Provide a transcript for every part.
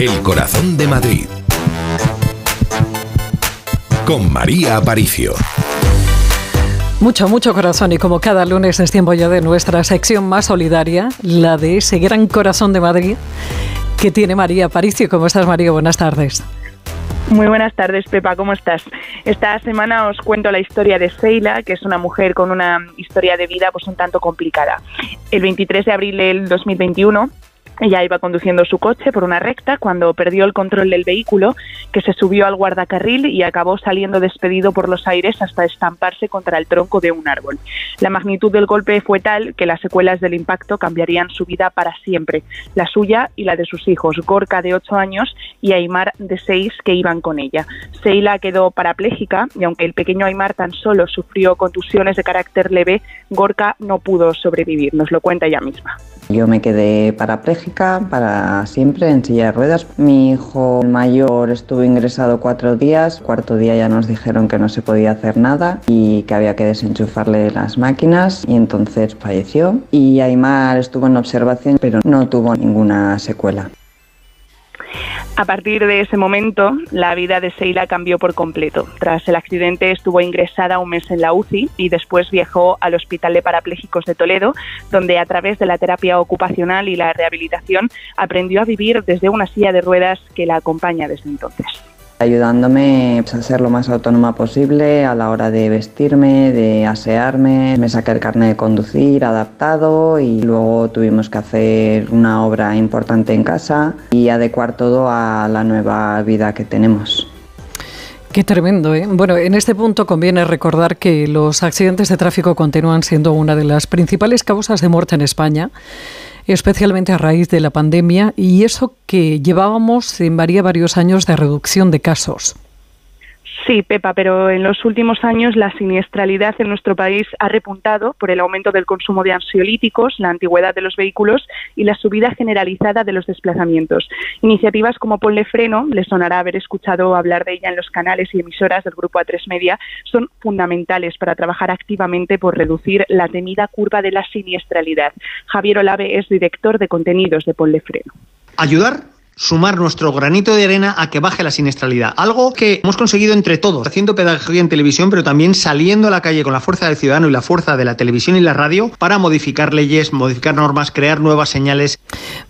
El corazón de Madrid. Con María Aparicio. Mucho, mucho corazón y como cada lunes es tiempo ya de nuestra sección más solidaria, la de ese gran corazón de Madrid que tiene María Aparicio. ¿Cómo estás María? Buenas tardes. Muy buenas tardes, Pepa, ¿cómo estás? Esta semana os cuento la historia de Seila, que es una mujer con una historia de vida pues un tanto complicada. El 23 de abril del 2021 ella iba conduciendo su coche por una recta cuando perdió el control del vehículo, que se subió al guardacarril y acabó saliendo despedido por los aires hasta estamparse contra el tronco de un árbol. La magnitud del golpe fue tal que las secuelas del impacto cambiarían su vida para siempre, la suya y la de sus hijos, Gorka de 8 años y Aymar de 6 que iban con ella. Seila quedó parapléjica y aunque el pequeño Aymar tan solo sufrió contusiones de carácter leve, Gorka no pudo sobrevivir, nos lo cuenta ella misma. Yo me quedé parapléjica para siempre en silla de ruedas. Mi hijo mayor estuvo ingresado cuatro días. Cuarto día ya nos dijeron que no se podía hacer nada y que había que desenchufarle las máquinas y entonces falleció. Y Aymar estuvo en observación pero no tuvo ninguna secuela. A partir de ese momento, la vida de Seila cambió por completo. Tras el accidente estuvo ingresada un mes en la UCI y después viajó al Hospital de Parapléjicos de Toledo, donde a través de la terapia ocupacional y la rehabilitación aprendió a vivir desde una silla de ruedas que la acompaña desde entonces ayudándome a ser lo más autónoma posible a la hora de vestirme, de asearme. Me saqué el carnet de conducir adaptado y luego tuvimos que hacer una obra importante en casa y adecuar todo a la nueva vida que tenemos. Qué tremendo, ¿eh? Bueno, en este punto conviene recordar que los accidentes de tráfico continúan siendo una de las principales causas de muerte en España especialmente a raíz de la pandemia y eso que llevábamos en varios años de reducción de casos. Sí, Pepa, pero en los últimos años la siniestralidad en nuestro país ha repuntado por el aumento del consumo de ansiolíticos, la antigüedad de los vehículos y la subida generalizada de los desplazamientos. Iniciativas como Ponle Freno, le sonará haber escuchado hablar de ella en los canales y emisoras del Grupo A3 Media, son fundamentales para trabajar activamente por reducir la temida curva de la siniestralidad. Javier Olave es director de contenidos de Ponle Freno. Ayudar sumar nuestro granito de arena a que baje la siniestralidad. Algo que hemos conseguido entre todos, haciendo pedagogía en televisión, pero también saliendo a la calle con la fuerza del ciudadano y la fuerza de la televisión y la radio para modificar leyes, modificar normas, crear nuevas señales.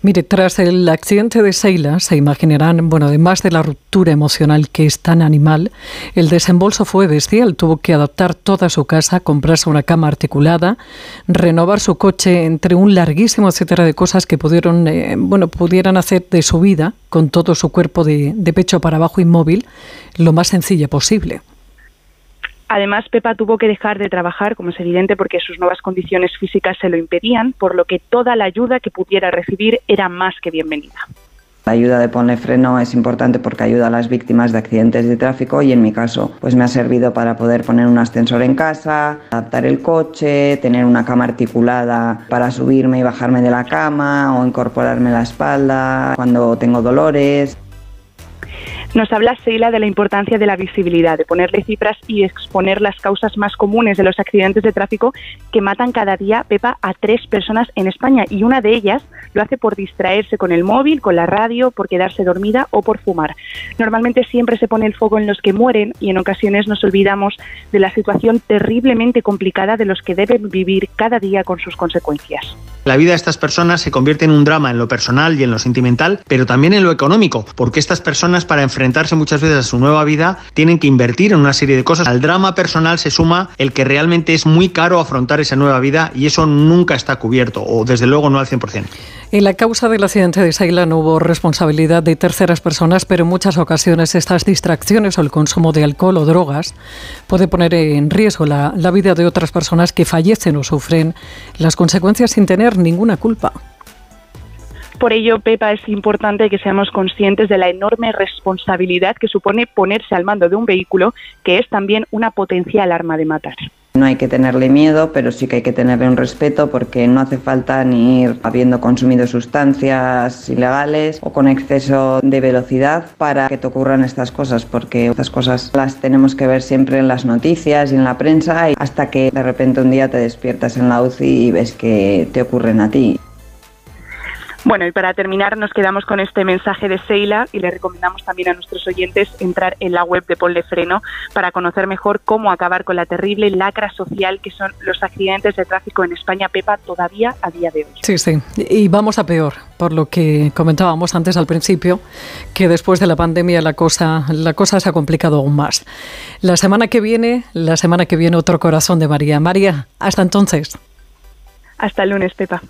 Mire, tras el accidente de Seila, se imaginarán, bueno, además de la ruptura emocional que es tan animal, el desembolso fue bestial. Tuvo que adaptar toda su casa, comprarse una cama articulada, renovar su coche, entre un larguísimo etcétera de cosas que pudieron, eh, bueno, pudieran hacer de su vida con todo su cuerpo de, pecho para abajo inmóvil, lo más sencilla posible. Además, Pepa tuvo que dejar de trabajar, como es evidente, porque sus nuevas condiciones físicas se lo impedían, por lo que toda la ayuda que pudiera recibir era más que bienvenida. La ayuda de Ponle Freno es importante porque ayuda a las víctimas de accidentes de tráfico y en mi caso pues me ha servido para poder poner un ascensor en casa, adaptar el coche, tener una cama articulada para subirme y bajarme de la cama o incorporarme la espalda cuando tengo dolores. Nos habla Seila de la importancia de la visibilidad, de ponerle cifras y exponer las causas más comunes de los accidentes de tráfico que matan cada día, Pepa, a tres personas en España y una de ellas lo hace por distraerse con el móvil, con la radio, por quedarse dormida o por fumar. Normalmente siempre se pone el foco en los que mueren y en ocasiones nos olvidamos de la situación terriblemente complicada de los que deben vivir cada día con sus consecuencias. La vida de estas personas se convierte en un drama en lo personal y en lo sentimental, pero también en lo económico, porque estas personas para enfrentarse muchas veces a su nueva vida tienen que invertir en una serie de cosas. Al drama personal se suma el que realmente es muy caro afrontar esa nueva vida y eso nunca está cubierto, o desde luego no al 100%. En la causa del accidente de Saila no hubo responsabilidad de terceras personas, pero en muchas ocasiones estas distracciones o el consumo de alcohol o drogas puede poner en riesgo la, la vida de otras personas que fallecen o sufren las consecuencias sin tener ninguna culpa. Por ello, Pepa, es importante que seamos conscientes de la enorme responsabilidad que supone ponerse al mando de un vehículo, que es también una potencial arma de matar. No hay que tenerle miedo, pero sí que hay que tenerle un respeto porque no hace falta ni ir habiendo consumido sustancias ilegales o con exceso de velocidad para que te ocurran estas cosas, porque estas cosas las tenemos que ver siempre en las noticias y en la prensa hasta que de repente un día te despiertas en la UCI y ves que te ocurren a ti. Bueno, y para terminar nos quedamos con este mensaje de Seila y le recomendamos también a nuestros oyentes entrar en la web de Ponle Freno para conocer mejor cómo acabar con la terrible lacra social que son los accidentes de tráfico en España, Pepa, todavía a día de hoy. Sí, sí, y vamos a peor, por lo que comentábamos antes al principio, que después de la pandemia la cosa, la cosa se ha complicado aún más. La semana que viene, la semana que viene otro corazón de María. María, hasta entonces. Hasta el lunes, Pepa.